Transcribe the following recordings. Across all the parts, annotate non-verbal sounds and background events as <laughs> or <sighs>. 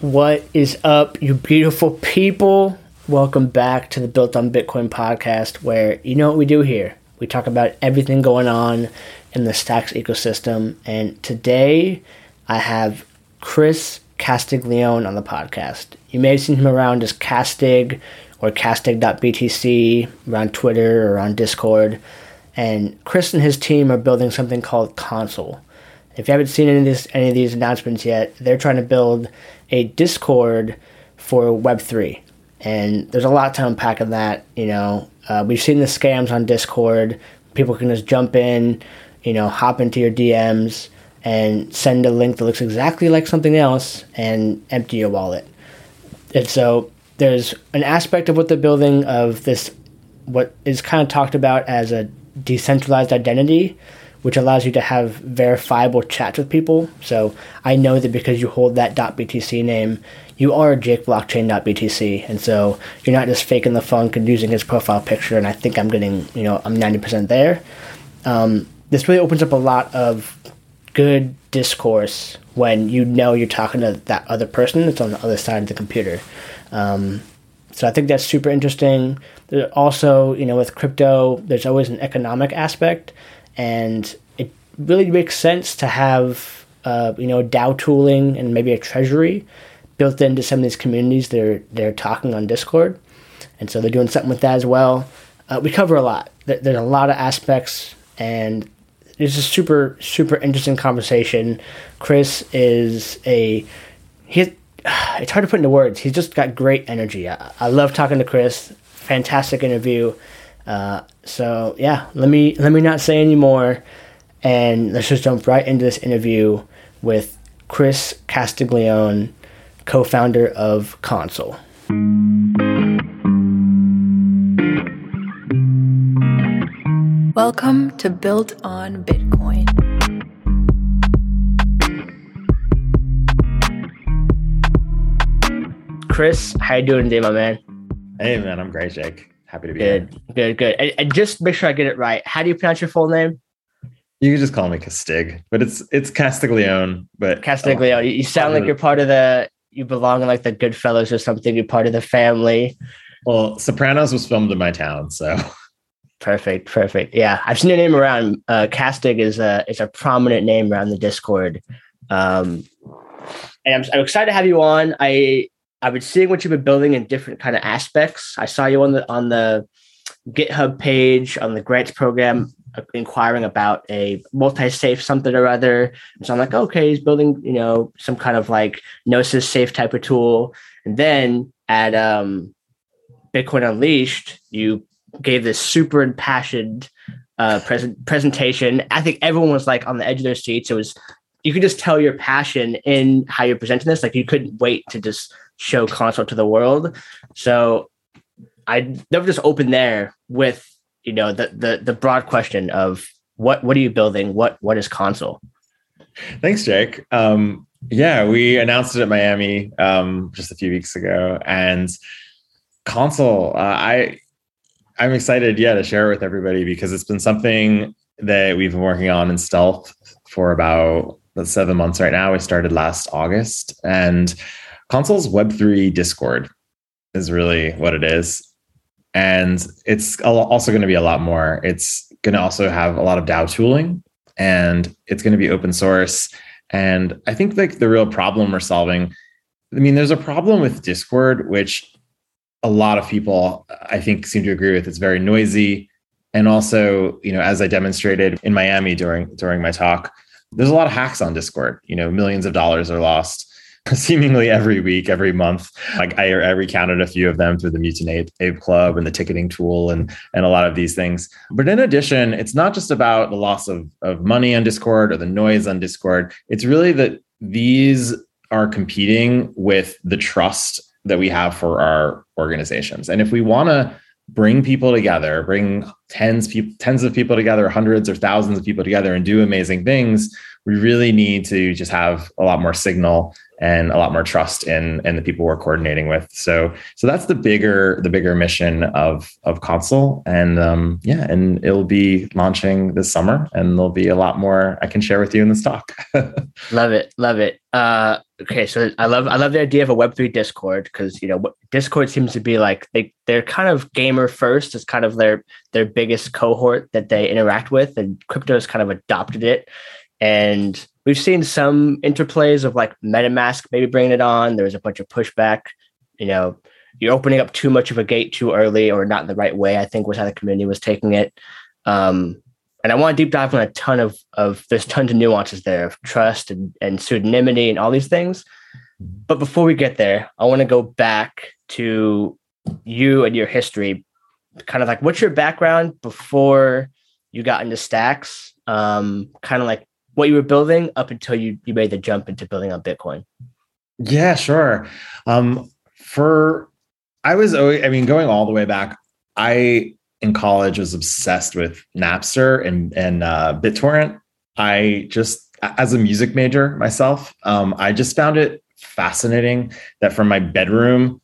What is up, you beautiful people? Welcome back to the Built on Bitcoin podcast, where you know what we do here. We talk about everything going on in the Stacks ecosystem. And today I have Chris Castiglione on the podcast. You may have seen him around as Castig or castig.btc around Twitter or on Discord. And Chris and his team are building something called Console. If you haven't seen any of, this, any of these announcements yet, they're trying to build a Discord for Web3. And there's a lot to unpack in that. You know, uh, we've seen the scams on Discord. People can just jump in, you know, hop into your DMs and send a link that looks exactly like something else and empty your wallet. And so there's an aspect of what they're building of this, what is kind of talked about as a decentralized identity which allows you to have verifiable chats with people. So I know that because you hold that .btc name, you are Jake Blockchain.btc, and so you're not just faking the funk and using his profile picture. And I think I'm getting, you know, I'm 90% there. Um, this really opens up a lot of good discourse when you know you're talking to that other person that's on the other side of the computer. Um, so I think that's super interesting. Also, you know, with crypto, there's always an economic aspect and it really makes sense to have uh, you know DAO tooling and maybe a treasury built into some of these communities they're they're talking on Discord, and so they're doing something with that as well. Uh, we cover a lot. There's a lot of aspects, and it's a super super interesting conversation. Chris is a he. <sighs> It's hard to put into words. He's just got great energy. I, I love talking to Chris. Fantastic interview. Uh, so yeah, let me let me not say any more, and let's just jump right into this interview with Chris Castiglione, co-founder of Console. Welcome to Built on Bitcoin. Chris, how you doing today, my man? Hey man, I'm great, Jake. Happy to be good, here. Good, good, And, and, just make sure I get it right. How do you pronounce your full name? You can just call me Castig, but it's it's Castiglione. But Castiglione. Oh, you sound like you're part of the. You belong in like the Goodfellas or something. You're part of the family. Well, Sopranos was filmed in my town, so. Perfect, perfect. Yeah, I've seen your name around. Uh, Castig is a is a prominent name around the Discord. Um, and I'm, I'm excited to have you on. I I've been seeing what you've been building in different kind of aspects. I saw you on the on the GitHub page on the grants program uh, inquiring about a multi-safe something or other. So I'm like, okay, he's building, you know, some kind of like Gnosis safe type of tool. And then at um, Bitcoin Unleashed, you gave this super impassioned uh, present presentation. I think everyone was like on the edge of their seats. It was you could just tell your passion in how you're presenting this. Like you couldn't wait to just show console to the world. So I never just open there with you know the the the broad question of what what are you building? What what is console? Thanks, Jake. Um, yeah, we announced it at Miami um, just a few weeks ago, and console. Uh, I I'm excited, yeah, to share it with everybody because it's been something that we've been working on in stealth for about seven months right now. We started last August, and Console's Web3 Discord is really what it is. And it's also going to be a lot more. It's going to also have a lot of DAO tooling and it's going to be open source. And I think like the real problem we're solving, I mean, there's a problem with Discord, which a lot of people I think seem to agree with. It's very noisy. And also, you know, as I demonstrated in Miami during during my talk, there's a lot of hacks on Discord. You know, millions of dollars are lost <laughs> seemingly every week, every month. Like I, I recounted a few of them through the Mutant Ape, Ape Club and the ticketing tool and and a lot of these things. But in addition, it's not just about the loss of, of money on Discord or the noise on Discord. It's really that these are competing with the trust that we have for our organizations. And if we want to bring people together, bring tens, pe- tens of people together, hundreds or thousands of people together and do amazing things, we really need to just have a lot more signal and a lot more trust in in the people we're coordinating with. So so that's the bigger the bigger mission of of Console, and um, yeah, and it'll be launching this summer, and there'll be a lot more I can share with you in this <laughs> talk. love it, love it. Uh, okay, so I love I love the idea of a Web three Discord because you know what Discord seems to be like they they're kind of gamer first. It's kind of their their biggest cohort that they interact with, and crypto has kind of adopted it. And we've seen some interplays of like MetaMask maybe bringing it on. There was a bunch of pushback. You know, you're opening up too much of a gate too early or not the right way. I think was how the community was taking it. Um, and I want to deep dive on a ton of of there's tons of nuances there of trust and, and pseudonymity and all these things. But before we get there, I want to go back to you and your history. Kind of like what's your background before you got into stacks? Um, kind of like what you were building up until you you made the jump into building on Bitcoin? Yeah, sure. Um, for I was always, I mean, going all the way back, I in college was obsessed with Napster and and uh, BitTorrent. I just as a music major myself, um, I just found it fascinating that from my bedroom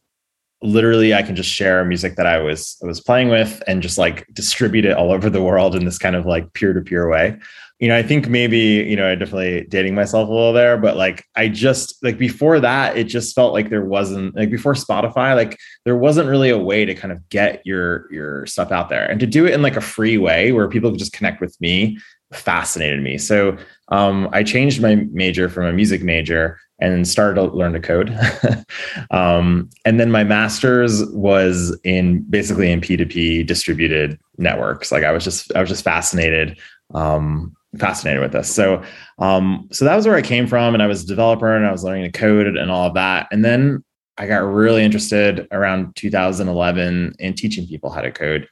literally I can just share music that I was I was playing with and just like distribute it all over the world in this kind of like peer-to-peer way you know, I think maybe, you know, I definitely dating myself a little there, but like I just like before that, it just felt like there wasn't like before Spotify, like there wasn't really a way to kind of get your your stuff out there and to do it in like a free way where people could just connect with me fascinated me. So um, I changed my major from a music major and started to learn to code. <laughs> um, and then my master's was in basically in P2P distributed networks. Like I was just I was just fascinated um, fascinated with this. So, um, so that was where I came from, and I was a developer, and I was learning to code and all of that. And then I got really interested around 2011 in teaching people how to code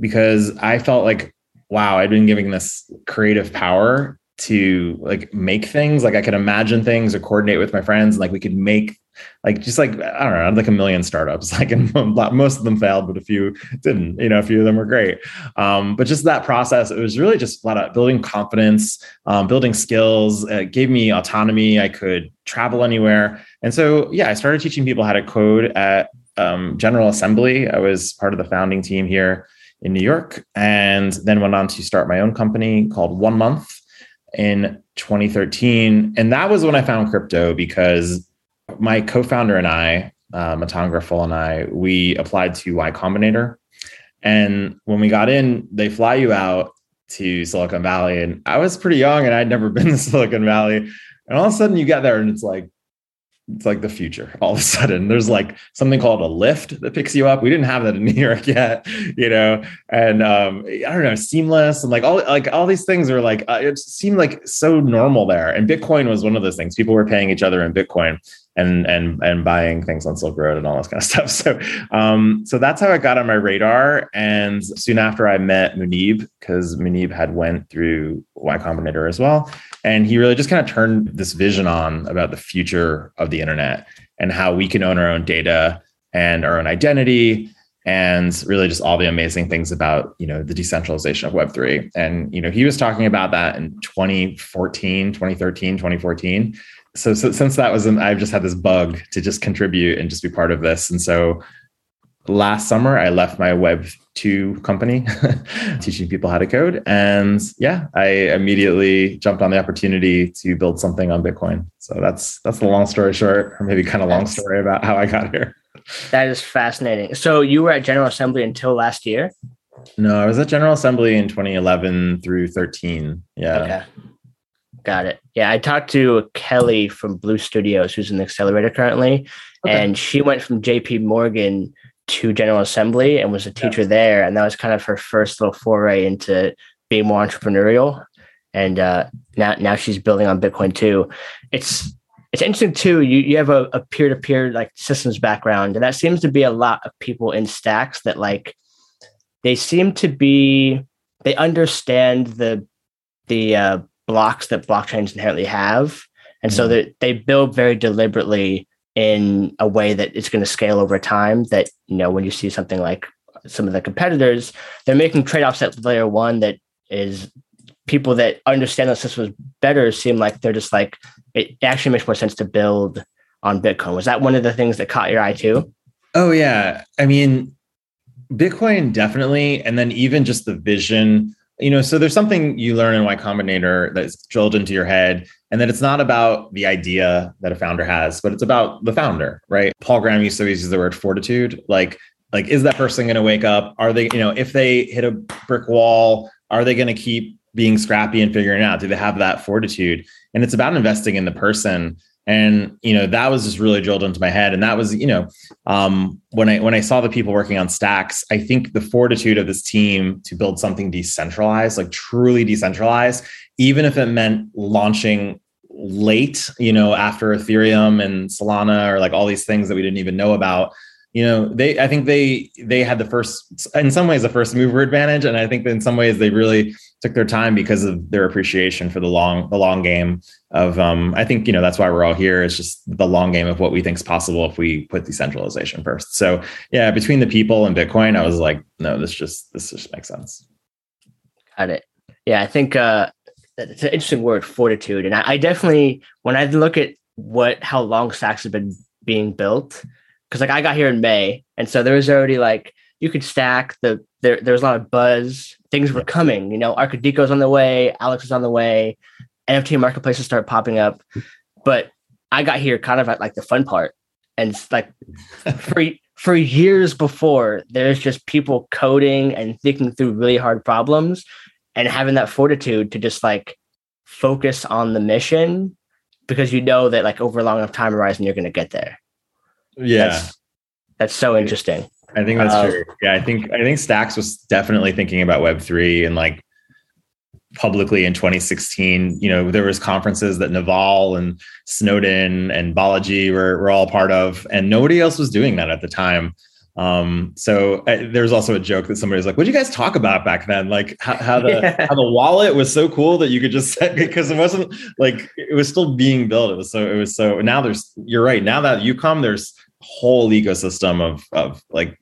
because I felt like, wow, I'd been giving this creative power to like make things like i could imagine things or coordinate with my friends and like we could make like just like i don't know like a million startups <laughs> like and most of them failed but a few didn't. You know a few of them were great. Um, but just that process it was really just a lot of building confidence um, building skills. It gave me autonomy. I could travel anywhere. And so yeah i started teaching people how to code at um, general assembly. I was part of the founding team here in new york and then went on to start my own company called one month in 2013. And that was when I found crypto because my co-founder and I, uh, and I, we applied to Y Combinator. And when we got in, they fly you out to Silicon Valley. And I was pretty young and I'd never <laughs> been to Silicon Valley. And all of a sudden you get there and it's like, it's like the future all of a sudden there's like something called a Lyft that picks you up we didn't have that in <laughs> new york yet you know and um i don't know seamless and like all like all these things are like uh, it seemed like so normal there and bitcoin was one of those things people were paying each other in bitcoin and and and buying things on silk road and all this kind of <laughs> stuff. So um so that's how I got on my radar. And soon after i met Muneeb because Muneeb had went through y combinator as well. And he really just kind of turned this vision on about the future of the internet and how we can own our own data and our own identity and really just all the amazing things about you know the decentralization of web3 and you know he was talking about that in 2014 2013 2014 so, so since that was an, i've just had this bug to just contribute and just be part of this. And so last summer i left my web 2 company <laughs> teaching people how to code. And yeah i immediately jumped on the opportunity to build something on bitcoin. So that's that's the long story short or maybe kind of long story about how i got here. That is fascinating. So you were at general assembly until last year? No i was at general assembly in 2011 through 13 yeah. Okay. Got it. Yeah, I talked to Kelly from Blue Studios, who's in the accelerator currently, okay. and she went from JP Morgan to General Assembly and was a teacher yeah. there. And that was kind of her first little foray into being more entrepreneurial. And uh, now now she's building on Bitcoin too. It's it's interesting too. You you have a, a peer-to-peer like systems background, and that seems to be a lot of people in stacks that like they seem to be they understand the the uh, blocks that blockchains inherently have. And mm-hmm. so that they build very deliberately in a way that it's going to scale over time that you know when you see something like some of the competitors they're making trade-offs at layer one that is people that understand the systems better seem like they're just like it actually makes more sense to build on Bitcoin. Was that one of the things that caught your eye too? Oh yeah. I mean, Bitcoin definitely, and then even just the vision. You know, so there's something you learn in Y Combinator that's drilled into your head, and that it's not about the idea that a founder has, but it's about the founder, right? Paul Graham used to use the word fortitude. Like, like is that person going to wake up? Are they, you know, if they hit a brick wall, are they going to keep being scrappy and figuring out? Do they have that fortitude? And it's about investing in the person and you know that was just really drilled into my head. And that was you know um, when i when i saw the people working on stacks i think the fortitude of this team to build something decentralized like truly decentralized even if it meant launching late you know after ethereum and solana or like all these things that we didn't even know about you know they i think they they had the first in some ways the first mover advantage. And i think in some ways they really took their time because of their appreciation for the long the long game of um i think you know that's why we're all here. It's just the long game of what we think is possible if we put decentralization first. So yeah between the people and bitcoin i was like no this just this just makes sense. Got it. Yeah i think uh it's an interesting word fortitude. And I, I definitely when i look at what how long stacks have been being built because like I got here in May, and so there was already like you could stack the there. There was a lot of buzz. Things were coming. You know, Arkadiko's on the way. Alex is on the way. NFT marketplaces start popping up, but I got here kind of at like the fun part, and like <laughs> for for years before, there's just people coding and thinking through really hard problems, and having that fortitude to just like focus on the mission because you know that like over a long enough time horizon you're going to get there yeah. That's, that's so interesting. I think that's uh, true. Yeah, I think I think Stacks was definitely thinking about Web three and like publicly in 2016. You know, there was conferences that Naval and Snowden and Balaji were, were all part of, and nobody else was doing that at the time. Um, so uh, there's also a joke that somebody's like, "What did you guys talk about back then? Like how, how the yeah. <laughs> how the wallet was so cool that you could just <laughs> because it wasn't like it was still being built. It was so it was so now there's you're right now that you come there's whole ecosystem of of like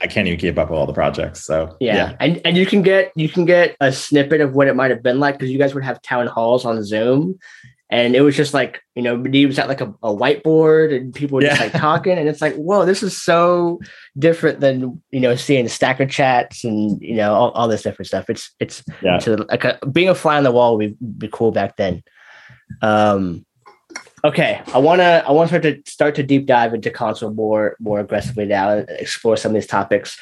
I can't even keep up with all the projects. So yeah. yeah. And and you can get you can get a snippet of what it might have been like because you guys would have town halls on Zoom. And it was just like, you know, he was at like a, a whiteboard and people were just yeah. like <laughs> talking. And it's like, whoa, this is so different than, you know, seeing stacker chats and, you know, all, all this different stuff. It's, it's, yeah. it's a, like a, being a fly on the wall would be, be cool back then. Um, Okay, I want to I want to start to start to deep dive into console more more aggressively now and explore some of these topics.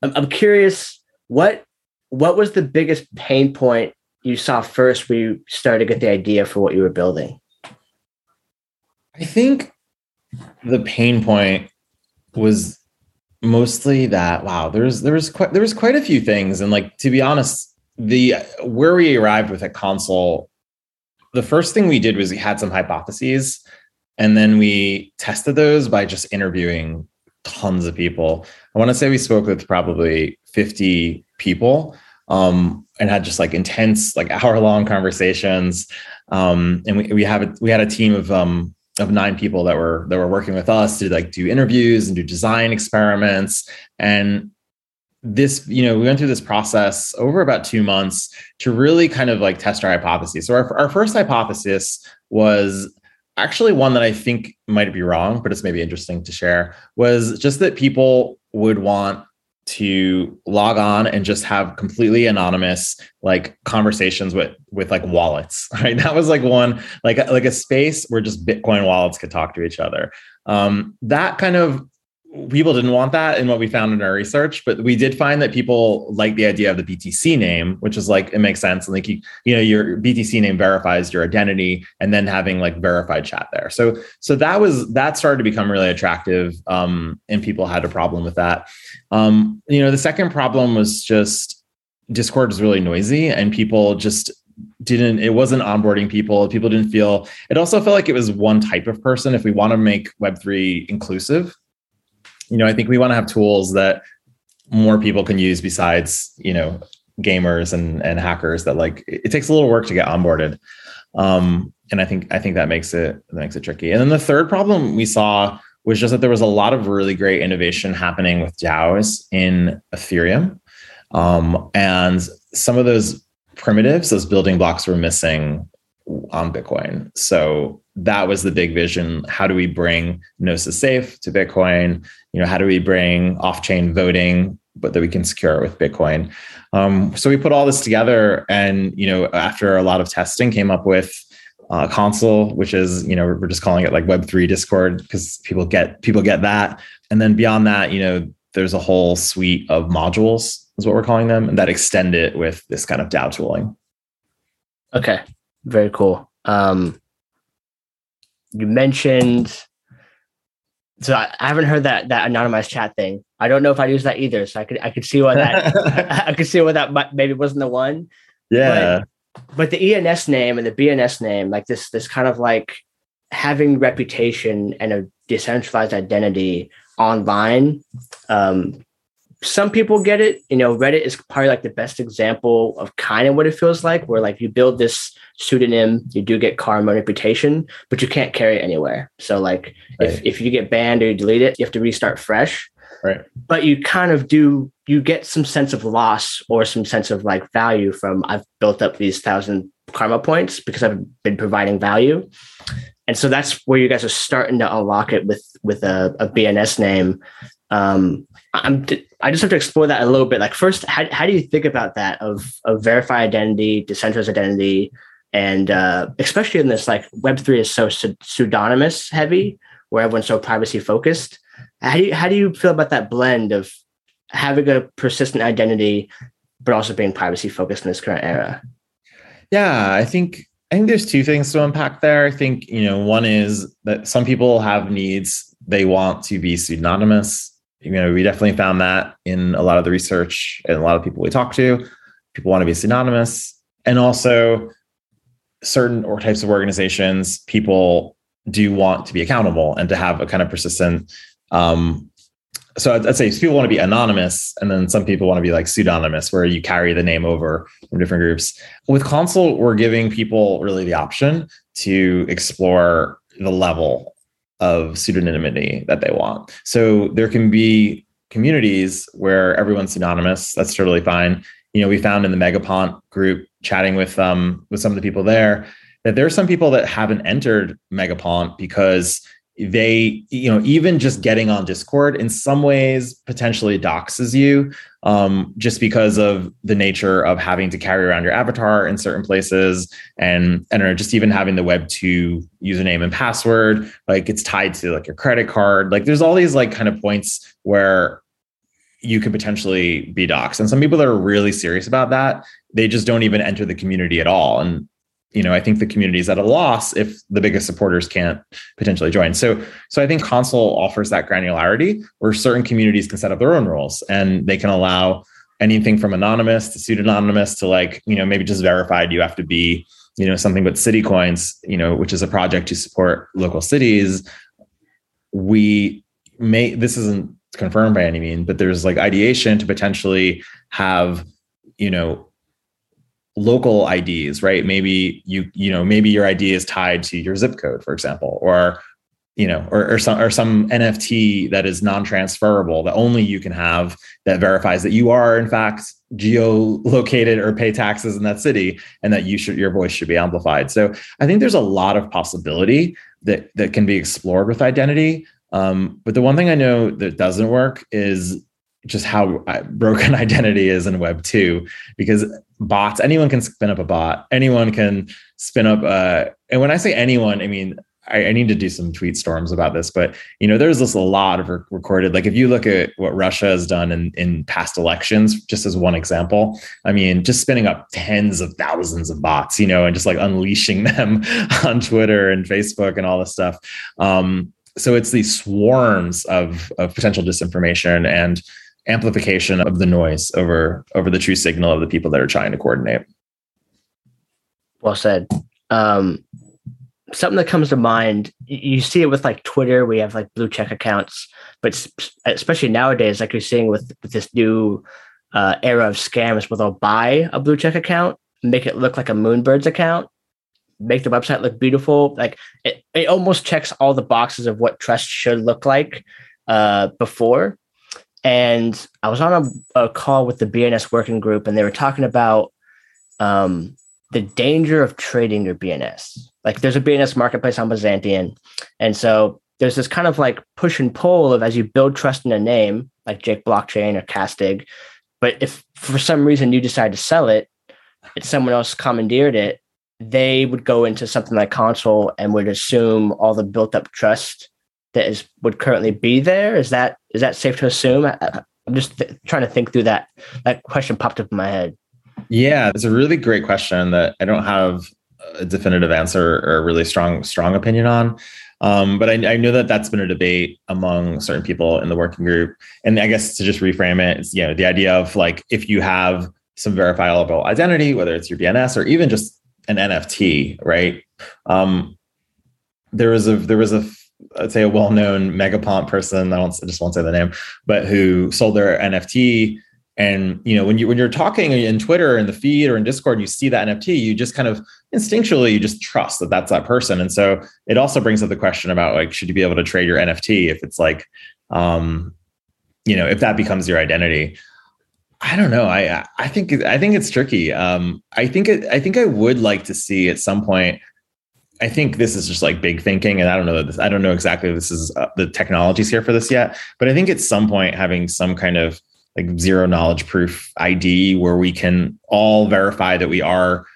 I'm, I'm curious what what was the biggest pain point you saw first when you started to get the idea for what you were building? I think the pain point was mostly that wow there's there was quite there was quite a few things and like to be honest the where we arrived with a console the first thing we did was we had some hypotheses and then we tested those by just interviewing tons of people. I want to say we spoke with probably 50 people um, and had just like intense, like <laughs> hour long conversations. Um, and we, we have a, we had a team of um, of nine people that were that were working with us to like do interviews and do design experiments and this you know we went through this process over about two months to really kind of like test our hypothesis so our, our first hypothesis was actually one that i think might be wrong but it's maybe interesting to share was just that people would want to log on and just have completely anonymous like conversations with with like wallets <laughs> right? That was like one like like a space where just bitcoin wallets could talk to each other. Um that kind of people didn't want that in what we found in our research, but we did find that people like the idea of the BTC name, which is like it makes sense. And like you, you know, your BTC name verifies your identity, and then having like verified chat there. So so that was that started to become really attractive, um, and people had a problem with that. Um, you know, the second problem was just Discord was really noisy, and people just didn't it wasn't onboarding people people didn't feel it also felt like it was one type of person if we want to make web3 inclusive you know, I think we want to have tools that more people can use besides, you know, gamers and and hackers that like it takes a little work to get onboarded. Um, and I think I think that makes it that makes it tricky. And then the third problem we saw was just that there was a lot of really great innovation happening with DAOs in Ethereum. Um, and some of those primitives, those building blocks were missing on Bitcoin. So that was the big vision. How do we bring Gnosis Safe to Bitcoin? You know, how do we bring off-chain voting, but that we can secure it with Bitcoin? Um, so we put all this together, and you know, after a lot of testing, came up with uh, Console, which is you know we're just calling it like Web three Discord because people get people get that, and then beyond that, you know, there's a whole suite of modules is what we're calling them, and that extend it with this kind of DAO tooling. Okay, very cool. Um, you mentioned so I, I, haven't heard that that anonymized chat thing. I don't know if I use that either. So I could I could see why that I, <laughs> <laughs> I could see why that maybe wasn't the one. Yeah. But, but the ENS name and the BNS name, like this this kind of like having reputation and a decentralized identity online um, some people get it. You know, Reddit is probably like the best example of kind of what it feels like, where like you build this pseudonym, you do get karma reputation, but you can't carry it anywhere. So like right. if, if you get banned or you delete it, you have to restart fresh. Right. But you kind of do you get some sense of loss or some sense of like value from I've built up these thousand karma points because I've been providing value. And so that's where you guys are starting to unlock it with with a, a BNS name. Um, I'm I just have to explore that a little bit. Like first, how, how do you think about that of of verified identity, decentralized identity, and uh, especially in this like Web three is so pseudonymous heavy, where everyone's so privacy focused. How do you how do you feel about that blend of having a persistent identity, but also being privacy focused in this current era? Yeah, I think I think there's two things to unpack there. I think you know one is that some people have needs they want to be pseudonymous you know, we definitely found that in a lot of the research and a lot of people we talk to. People want to be synonymous. And also, certain or types of organizations, people do want to be accountable and to have a kind of persistent. Um, so I'd, I'd say people want to be anonymous, and then some people want to be like pseudonymous, where you carry the name over from different groups. With Console, we're giving people really the option to explore the level of pseudonymity that they want. So there can be communities where everyone's synonymous. That's totally fine. You know, we found in the Megapont group chatting with um with some of the people there that there are some people that haven't entered Megapont because they you know even just getting on discord in some ways potentially doxes you um, just because of the nature of having to carry around your avatar in certain places and and just even having the web 2 username and password. Like it's tied to like your credit card. Like there's all these like kind of points where you could potentially be doxxed. And some people that are really serious about that they just don't even enter the community at all. And you know, I think the community is at a loss if the biggest supporters can't potentially join. So, so I think Console offers that granularity where certain communities can set up their own rules and they can allow anything from anonymous to pseudonymous to like, you know, maybe just verified. You have to be, you know, something but city coins, you know, which is a project to support local cities. We may, this isn't confirmed by any means, but there's like ideation to potentially have, you know, local IDs, right? Maybe you, you know, maybe your ID is tied to your zip code, for example, or you know, or, or some or some NFT that is non-transferable that only you can have that verifies that you are in fact geolocated or pay taxes in that city and that you should your voice should be amplified. So I think there's a lot of possibility that that can be explored with identity. Um, but the one thing I know that doesn't work is just how uh, broken <laughs> identity is in web 2 because bots. Anyone can spin up a bot. Anyone can spin up uh and when i say anyone i mean I, I need to do some tweet storms about this but you know there's this a lot of recorded like if you look at what russia has done in in past elections just as one example i mean just spinning up tens of thousands of bots you know and just like unleashing <laughs> them on twitter and facebook and all this stuff. Um so it's these swarms of of potential disinformation and amplification of the noise over over the true signal of the people that are trying to coordinate. Well said. Um, something that comes to mind, you see it with like Twitter. We have like blue check accounts, but especially nowadays, like you're seeing with, with this new uh, era of scams, where they'll buy a blue check account, make it look like a Moonbirds account, make the website look beautiful. Like it, it almost checks all the boxes of what trust should look like uh, before and I was on a, a, call with the BNS working group, and they were talking about um, the danger of trading your BNS. Like there's a BNS marketplace on Byzantion. And so there's this kind of like push and pull of as you build trust in a name, like Jake Blockchain or Castig. But if for some reason you decide to sell it, it's someone else commandeered it, they would go into something like Console and would assume all the built up trust that is would currently be there. Is that is that safe to assume? I, am just th- trying to think through that. That question popped up in my head. Yeah, it's a really great question that I don't have a definitive answer or a really strong strong opinion on. Um, but I, I, know that that's been a debate among certain people in the working group. And I guess to just reframe it, it's, you know, the idea of like if you have some verifiable identity, whether it's your BNS or even just an NFT, right? Um, there was a there was a I'd say a well-known Megapont person. I, don't I just won't say the name, but who sold their NFT and you know, when you when you're talking in Twitter in the feed or in Discord, and you see that NFT, you just kind of instinctually you just trust that that's that person. And so it also brings up the question about like, should you be able to trade your NFT if it's like, um, you know, if that becomes your identity? I don't know. I I think I think it's tricky. Um, I think it, I think I would like to see at some point. I think this is just like big thinking, and I don't know that this, I don't know exactly this is uh, the technologies here for this yet. But I think at some point having some kind of like zero knowledge proof ID where we can all verify that we are,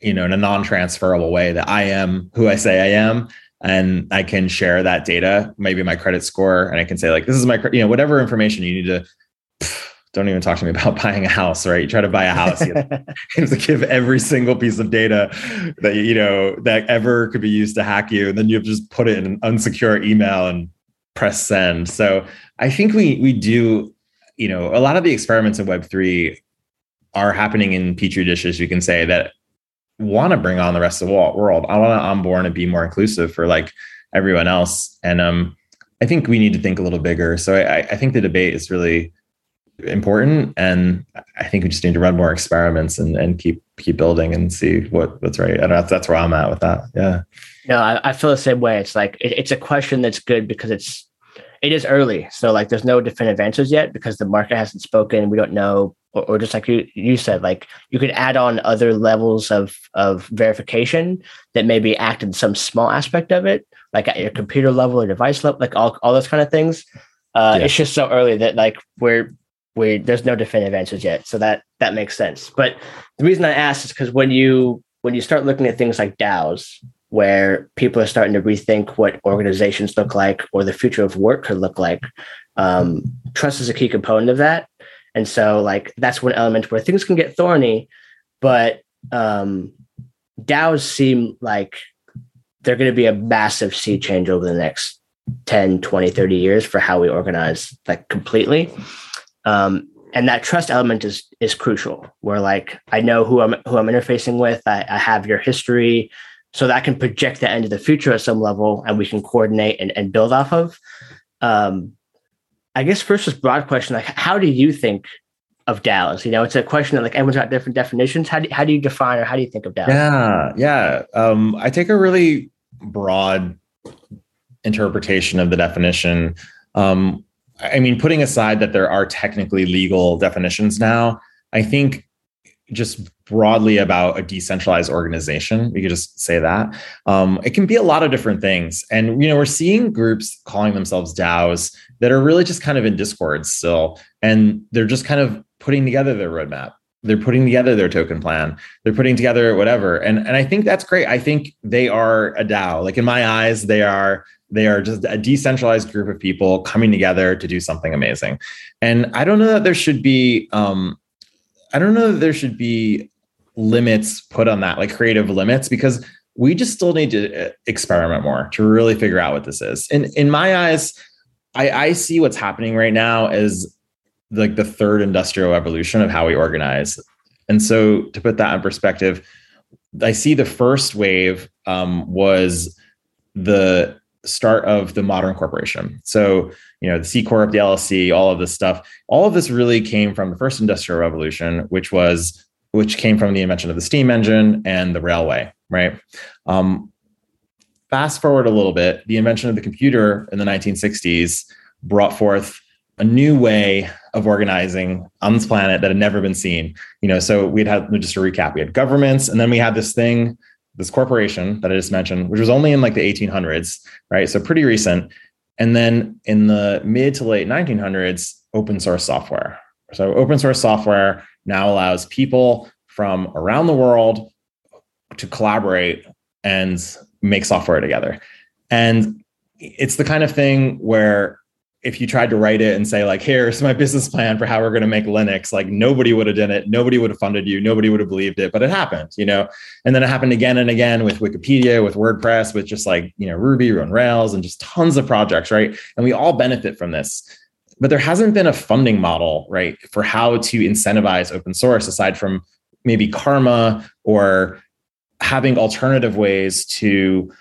you know, in a non-transferable way that I am who I say I am. And I can share that data, maybe my credit score, and I can say like, this is my, you know, whatever information you need to. Don't even talk to me about <laughs> buying a house, right? You try to buy a house, you have <laughs> to give every single piece of data that you know that ever could be used to hack you, and then you have to just put it in an unsecure email and press send. So I think we we do you know, a lot of the experiments in Web3 are happening in petri dishes, you can say, that want to bring on the rest of the world. I want to onboard and be more inclusive for like everyone else. And um, I think we need to think a little bigger. So I, I think the debate is really important, and I think we just need to run more experiments and, and keep keep building and see what what's right. I don't know. That's where I'm at with that. Yeah. No, I, I feel the same way. It's like it, it's a question that's good because it's it is early. So like there's no definitive answers yet because the market hasn't spoken. We don't know, or, or, just like you, you said, like you could add on other levels of of verification that maybe act in some small aspect of it, like at your computer level or device level, like all, all those kind of things. Uh, yeah. It's just so early that like we're we there's no definitive answers yet. So that that makes sense. But the reason I asked is because when you when you start looking at things like DAOs, where people are starting to rethink what organizations look like or the future of work could look like. Um, trust is a key component of that. And so, like, that's one element where things can get thorny, but um, DAOs seem like they're going to be a massive sea change over the next 10, 20, 30 years for how we organize, like, completely. Um, and that trust element is is crucial where like i know who i'm who i'm interfacing with I, I have your history so that I can project that into the future at some level and we can coordinate and, and build off of um, i guess first this broad question like how do you think of DAOs? You know, it's a question that like everyone's got different definitions. How do, how do you define or how do you think of DAOs? Yeah, yeah. Um, I take a really broad interpretation of the definition. Um, I mean, putting aside that there are technically legal definitions now, I think just broadly about a decentralized organization. We could just say that. Um, it can be a lot of different things. And, you know, we're seeing groups calling themselves DAOs that are really just kind of in Discord still. And they're just kind of putting together their roadmap. They're putting together their token plan. They're putting together whatever. And, and I think that's great. I think they are a DAO. Like in my eyes, they are they are just a decentralized group of people coming together to do something amazing. And I don't know that there should be um, I don't know that there should be limits put on that, like creative limits, because we just still need to uh, experiment more to really figure out what this is. In in my eyes, I, I see what's happening right now as like the third industrial revolution of how we organize. And so to put that in perspective, I see the first wave um, was the start of the modern corporation. So, you know, the C Corp, the LLC, all of this stuff, all of this really came from the first industrial revolution, which was which came from the invention of the steam engine and the railway, right? Um, fast forward a little bit, the invention of the computer in the 1960s brought forth a new way of organizing on this planet that had never been seen. You know, so we'd had just to recap, we had governments, and then we had this thing, this corporation that I just mentioned, which was only in like the 1800s, right? So pretty recent. And then in the mid to late 1900s, open source software. So open source software now allows people from around the world to collaborate and make software together. And it's the kind of thing where if you tried to write it and say like here's my business plan for how we're going to make linux like nobody would have done it nobody would have funded you nobody would have believed it but it happened you know? And then it happened again and again with wikipedia with wordpress with just like you know ruby on rails and just tons of projects right? And we all benefit from this. But there hasn't been a funding model right for how to incentivize open source aside from maybe karma or having alternative ways to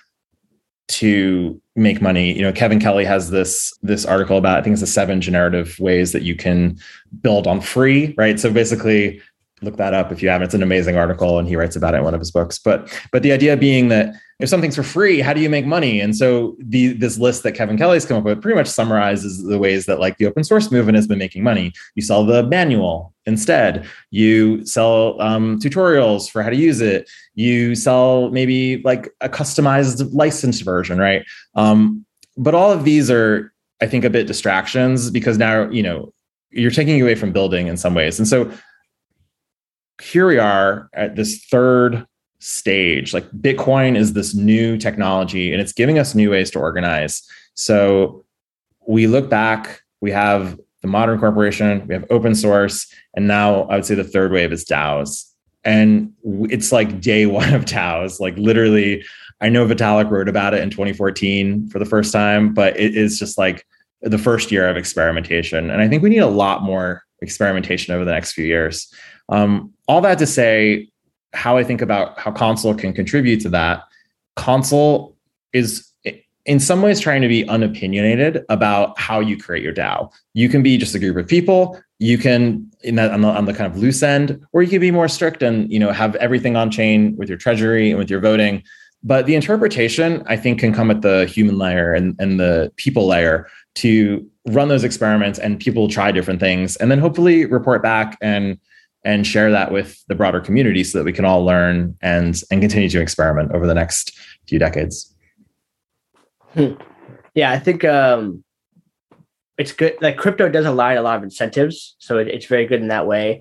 to make money. You know kevin kelly has this this article about i think it's the seven generative ways that you can build on free right? So basically look that up if you haven't it's an amazing article and he writes about it in one of his books but but the idea being that if something's for free, how do you make money? And so the this list that Kevin Kelly's come up with pretty much summarizes the ways that like the open source movement has been making money. You sell the manual instead. You sell um, tutorials for how to use it. You sell maybe like a customized licensed version, right? Um, but all of these are, I think, a bit distractions because now you know you're taking away from building in some ways. And so here we are at this third stage. Like Bitcoin is this new technology and it's giving us new ways to organize. So we look back, we have the modern corporation, we have open source, and now I would say the third wave is DAOs. And it's like day <laughs> one of DAOs. Like literally, I know Vitalik wrote about it in 2014 for the first time, but it is just like the first year of experimentation. And I think we need a lot more experimentation over the next few years. Um, all that to say, how I think about how Console can contribute to that. Console is in some ways trying to be unopinionated about how you create your DAO. You can be just a group of people. You can in that on the, on the kind of loose end, or you can be more strict and you know have everything on chain with your treasury and with your voting. But the interpretation, I think, can come at the human layer and, and the people layer to run those experiments and people try different things and then hopefully report back and and share that with the broader community so that we can all learn and and continue to experiment over the next few decades. Hmm. yeah i think um it's good like crypto does align a lot of incentives so it, it's very good in that way.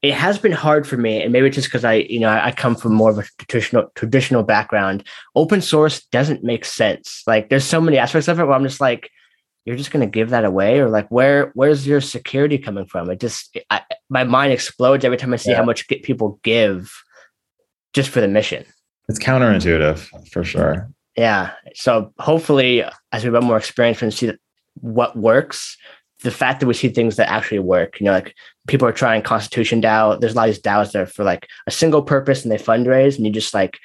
It has been hard for me and maybe it's just because i you know I, I come from more of a traditional traditional background. Open source doesn't make sense. Like there's so many aspects of it where i'm just like you're just going to give that away? Or like where where's your security coming from? It just I, my mind explodes every time i see yeah. how much people give just for the mission. It's counterintuitive for sure. Yeah. So hopefully as we get more experience and see what works the fact that we see things that actually work you know like people are trying constitution dao there's a lot of these daos that are for like a single purpose and they fundraise and you just like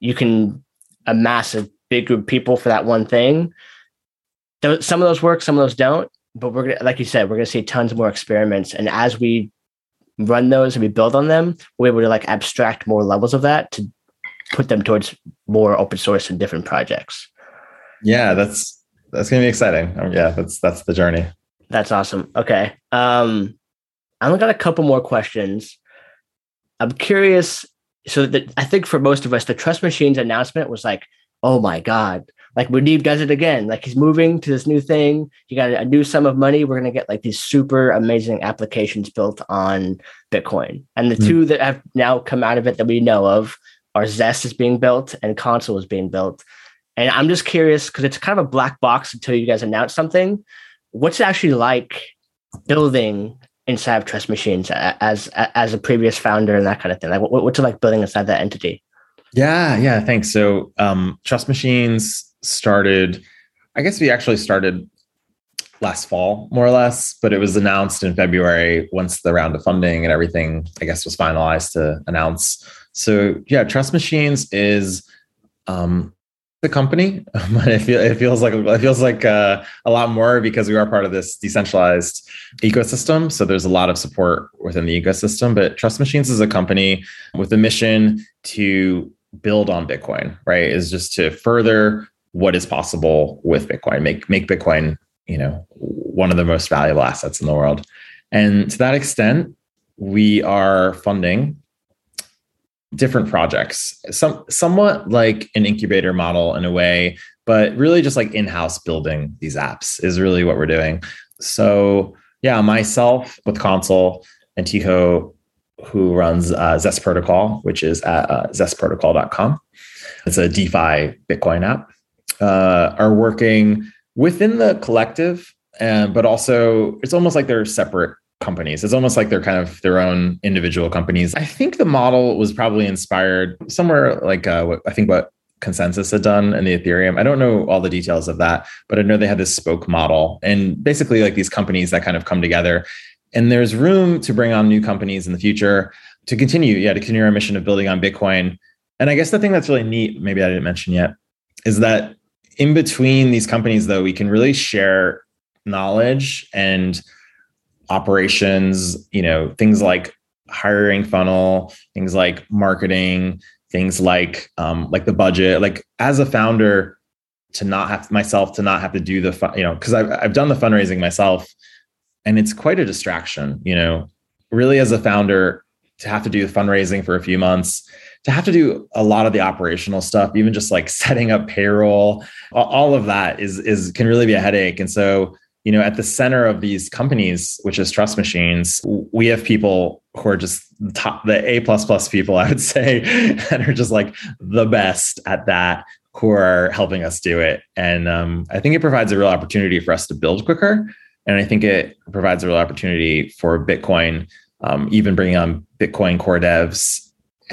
you can amass a big group of people for that one thing some of those work, some of those don't. But we're gonna, like you said, we're gonna see tons more experiments, and as we run those and we build on them, we're able to like abstract more levels of that to put them towards more open source and different projects. Yeah, that's that's gonna be exciting. Um, yeah, that's that's the journey. That's awesome. Okay, um, I only got a couple more questions. I'm curious. So that I think for most of us, the Trust Machines announcement was like, oh my god, like Muneeb does it again. Like he's moving to this new thing. You got a new sum of money. We're gonna get like these super amazing applications built on Bitcoin. And the mm two that have now come out of it that we know of are Zest is being built and Console is being built. And I'm just curious because it's kind of a black box until you guys announce something. What's it actually like building inside of Trust Machines as as a previous founder and that kind of thing? Like what's it like building inside that entity? Yeah, yeah, thanks. So um, Trust Machines started, I guess we actually started last fall, more or less, but it was announced in February once the round of funding and everything, I guess, was finalized to announce. So yeah, Trust Machines is um, the company, <laughs> but it, feel, it feels like it feels like uh, a lot more because we are part of this decentralized ecosystem. So there's a lot of support within the ecosystem. But Trust Machines is a company with a mission to build on Bitcoin, right? Is just to further what is possible with Bitcoin, make make Bitcoin, you know, one of the most valuable assets in the world. And to that extent, we are funding different projects, some somewhat like an incubator model in a way, but really just like in-house building these apps is really what we're doing. So yeah, myself with Console and Tycho, who runs uh, Zest Protocol, which is at uh, zestprotocol.com. It's a DeFi Bitcoin app. Uh, are working within the collective, uh, but also it's almost like they're separate companies. It's almost like they're kind of their own individual companies. I think the model was probably inspired somewhere like uh, what, I think what ConsenSys had done in the Ethereum. I don't know all the details of that, but I know they had this spoke model and basically like these companies that kind of come together. And there's room to bring on new companies in the future to continue, yeah, to continue our mission of building on Bitcoin. And I guess the thing that's really neat, maybe I didn't mention yet, is that in between these companies, though, we can really share knowledge and operations, you know, things like hiring funnel, things like marketing, things like um, like the budget. Like as a founder, to not have myself to not have to do the you know, because I've I've done the fundraising myself, and it's quite a distraction. You know, really as a founder to have to do the fundraising for a few months to have to do a lot of the operational stuff even just like <laughs> setting up payroll all of that is is can really be a headache. And so you know at the center of these companies which is trust machines we have people who are just the top the a plus plus people <laughs> i would say and are just like the best at that who are helping us do it. And um, i think it provides a real opportunity for us to build quicker. And i think it provides a real opportunity for bitcoin um, even bringing on bitcoin core devs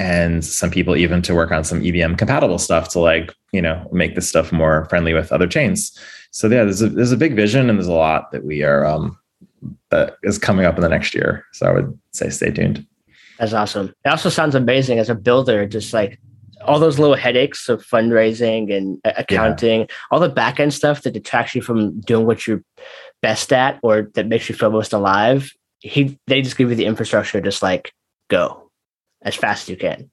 and some people even to work on some EVM compatible stuff to like, you know, make this stuff more friendly with other chains. So yeah, there's a there's a big vision and there's a lot that we are um that is coming up in the next year. So I would say stay tuned. That's awesome. It also sounds amazing as a builder, just like all those little headaches of fundraising and accounting, yeah. all the back end stuff that detracts you from doing what you're best at or that makes you feel most alive. He they just give you the infrastructure, just like go as fast as you can.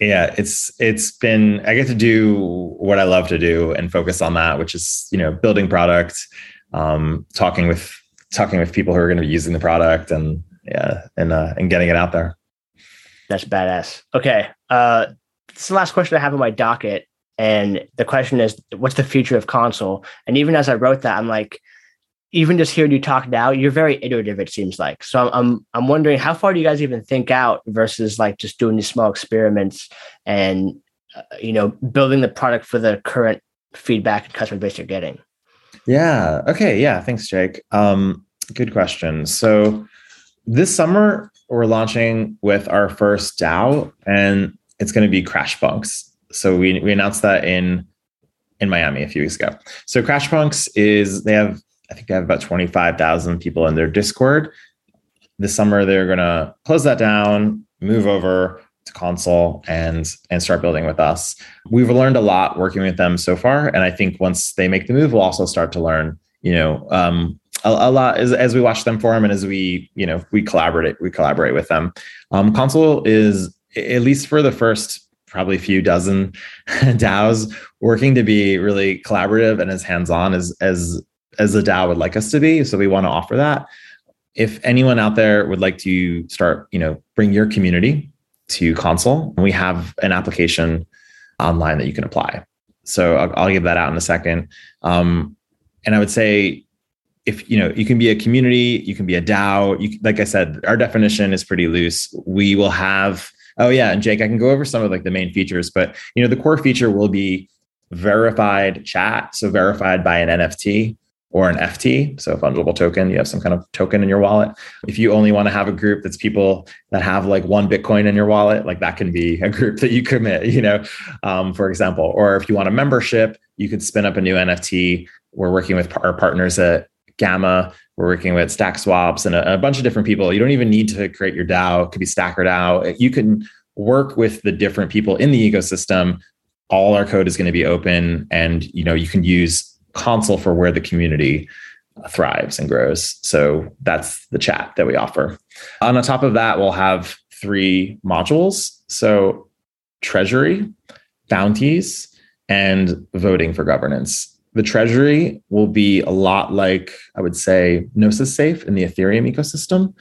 Yeah, it's it's been I get to do what I love to do and focus on that, which is you know building product, um, talking with talking with people who are going to be using the product, and yeah, and uh, and getting it out there. That's badass. Okay, uh, is the last question I have on my docket, and the question is, what's the future of console? And even as I wrote that, I'm like, even just hearing you talk now, you're very iterative. It seems like. So I'm, I'm I'm wondering how far do you guys even think out versus like just doing these small experiments and uh, you know building the product for the current feedback and customer base you're getting. Yeah. Okay. Yeah. Thanks, Jake. Um, good question. So this summer we're launching with our first DAO, and it's going to be CrashPunks. So we we announced that in in Miami a few weeks ago. So CrashPunks is they have I think they have about 25,000 people in their Discord. This summer, they're going to close that down, move over to console and and start building with us. We've learned a lot working with them so far, and I think once they make the move, we'll also start to learn, you know, um, a, a, lot as, as we watch them form and as we, you know, we collaborate we collaborate with them. Um, Console is at least for the first probably few dozen <laughs> DAOs working to be really collaborative and as hands on as as as the DAO would like us to be. So we want to offer that. If anyone out there would like to start, you know, bring your community to Console, we have an application online that you can apply. So I'll, I'll give that out in a second. Um, and I would say, if you know, you can be a community, you can be a DAO. You, like I said, our definition is pretty loose. We will have. Oh yeah, and Jake, I can go over some of like the main features, but you know, the core feature will be verified chat, so verified by an NFT or an FT, so fungible token. You have some kind of token in your wallet. If you only want to have a group that's people that have like one Bitcoin in your wallet, like that can be a group that you commit, you know, um, for example. Or if you want a membership, you could spin up a new NFT. We're working with our partners at Gamma. We're working with Stack Swaps and a, a bunch of different people. You don't even need to create your DAO. It could be Stacker DAO. You can work with the different people in the ecosystem. All our code is going to be open, and you know you can use Console for where the community thrives and grows. So that's the chat that we offer. On top of that, we'll have three modules. So treasury, bounties, and voting for governance. the treasury will be a lot like I would say Gnosis Safe in the Ethereum ecosystem.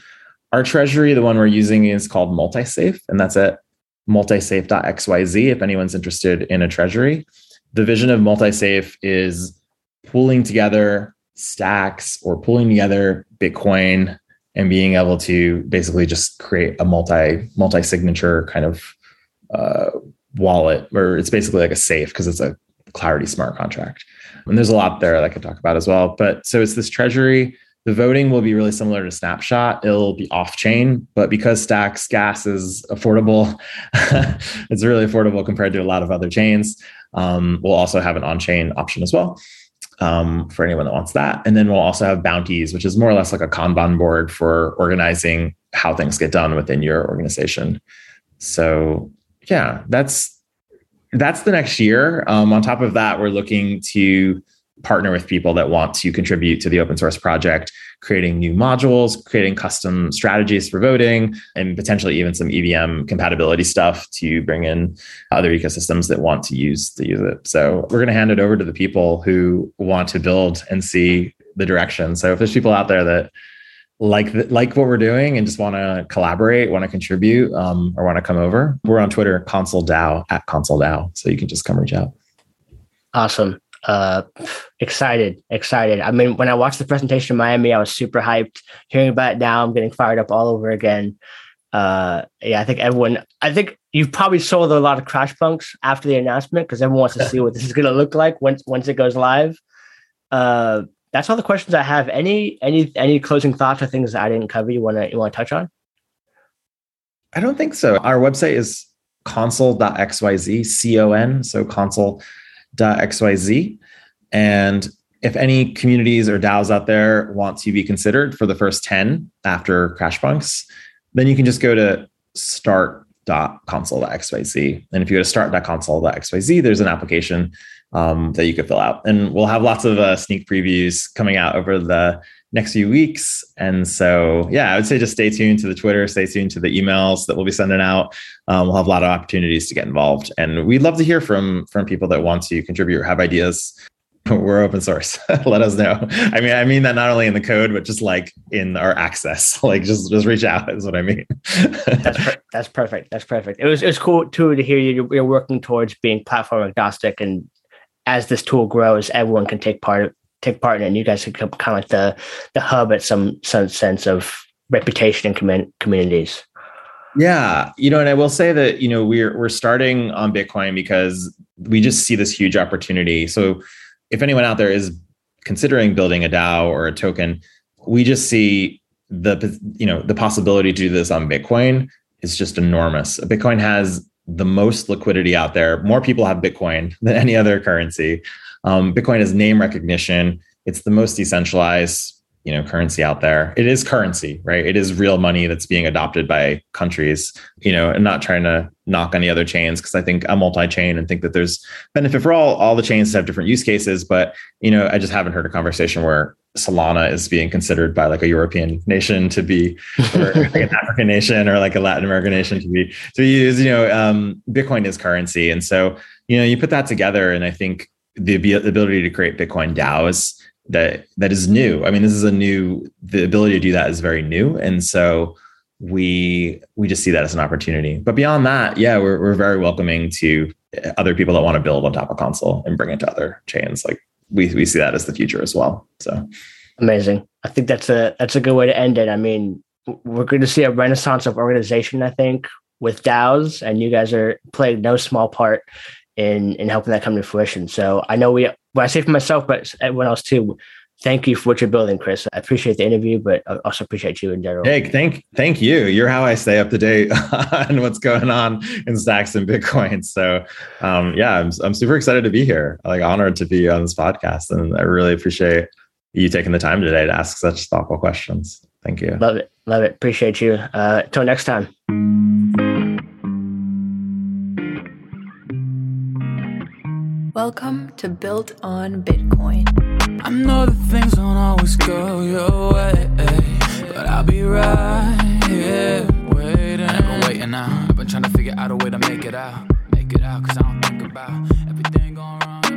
Our treasury, the one we're using, is called Multisafe, and that's at multisafe.xyz if anyone's interested in a treasury. The vision of Multisafe is pulling together stacks or pulling together Bitcoin and being able to basically just create a multi multi signature kind of uh, wallet, where it's basically like a safe because it's a Clarity smart contract. And there's a lot there that I could talk about as well. But so it's this treasury. The voting will be really similar to Snapshot. It'll be off chain, but because Stacks gas is affordable, <laughs> it's really affordable compared to a lot of other chains. Um, we'll also have an on chain option as well um, for anyone that wants that. And then we'll also have bounties, which is more or less like a Kanban board for organizing how things get done within your organization. So yeah, that's that's the next year. Um, on top of that, we're looking to partner with people that want to contribute to the open source project, creating new modules, creating custom strategies for voting, and potentially even some EVM compatibility stuff to bring in other ecosystems that want to use to use it. So we're going to hand it over to the people who want to build and see the direction. So if there's people out there that like the, like what we're doing and just want to collaborate, want to contribute, um, or want to come over, we're on Twitter, Console DAO at Console DAO, so you can just come reach out. Awesome. Uh, excited, excited. I mean, when I watched the presentation in Miami, I was super hyped. Hearing about it now, I'm getting fired up all over again. Uh, yeah, I think everyone. I think you've probably sold a lot of crash punks after the announcement because everyone wants to see what this is going to look like once once it goes live. Uh, that's all the questions I have. Any any any closing thoughts or things that I didn't cover you want to you want to touch on? I don't think so. Our website is console.xyz, C O N, so console.xyz. And if any communities or DAOs out there want to be considered for the first 10 after CrashPunks, then you can just go to start.console.xyz. And if you go to start.console.xyz, there's an application um, that you could fill out. And we'll have lots of uh, sneak previews coming out over the next few weeks. And so, yeah, I would say just stay tuned to the Twitter, stay tuned to the emails that we'll be sending out. Um, we'll have a lot of opportunities to get involved, and we'd love to hear from from people that want to contribute or have ideas. <laughs> We're open source. <laughs> Let us know. I mean, I mean that not only in the code, but just like in our access. <laughs> Like, just just reach out is what I mean. that's per- that's perfect. That's perfect. It was it was cool too to hear you. You're working towards being platform agnostic and as this tool grows, everyone can take part take part in it. And you guys kind of like the the hub at some some sense of reputation in com- communities. Yeah, you know, and I will say that you know we're we're starting on Bitcoin because we just see this huge opportunity. So, if anyone out there is considering building a DAO or a token, we just see the you know the possibility to do this on Bitcoin is just enormous. Bitcoin has the most liquidity out there. More people have Bitcoin than any other currency. Um, Bitcoin is name recognition. It's the most decentralized, you know, currency out there. It is currency, right? It is real money that's being adopted by countries. You know, and not trying to knock any other chains because I think I'm multi-chain and think that there's benefit for all. All the chains have different use cases, but you know, I just haven't heard a conversation where Solana is being considered by like a European nation to be, or <laughs> like an African nation or like a Latin American nation to be to use. You know, um, Bitcoin is currency, and so you know you put that together, and I think the, ability to create Bitcoin DAOs that that is new. I mean, this is a new. The ability to do that is very new, and so we we just see that as an opportunity. But beyond that, yeah, we're we're very welcoming to other people that want to build on top of console and bring it to other chains. Like we we see that as the future as well. So amazing. I think that's a that's a good way to end it. I mean, we're going to see a renaissance of organization. I think with DAOs, and you guys are playing no small part in in helping that come to fruition. So I know we, well, I say for myself, but everyone else too. Thank you for what you're building, Chris. I appreciate the interview, but I also appreciate you in general. Hey, thank thank you. You're how I stay up to date <laughs> on what's going on in stacks and Bitcoin. So, um, yeah, I'm I'm super excited to be here. Like honored to be on this podcast, and I really appreciate you taking the time today to ask such thoughtful questions. Thank you. Love it. Love it. Appreciate you. Uh, until next time. Welcome to Built on Bitcoin. I know that things don't always go your way, but I'll be right here waiting. I've been waiting now. I've been trying to figure out a way to make it out, make it out, cause I don't think about everything going wrong in my house.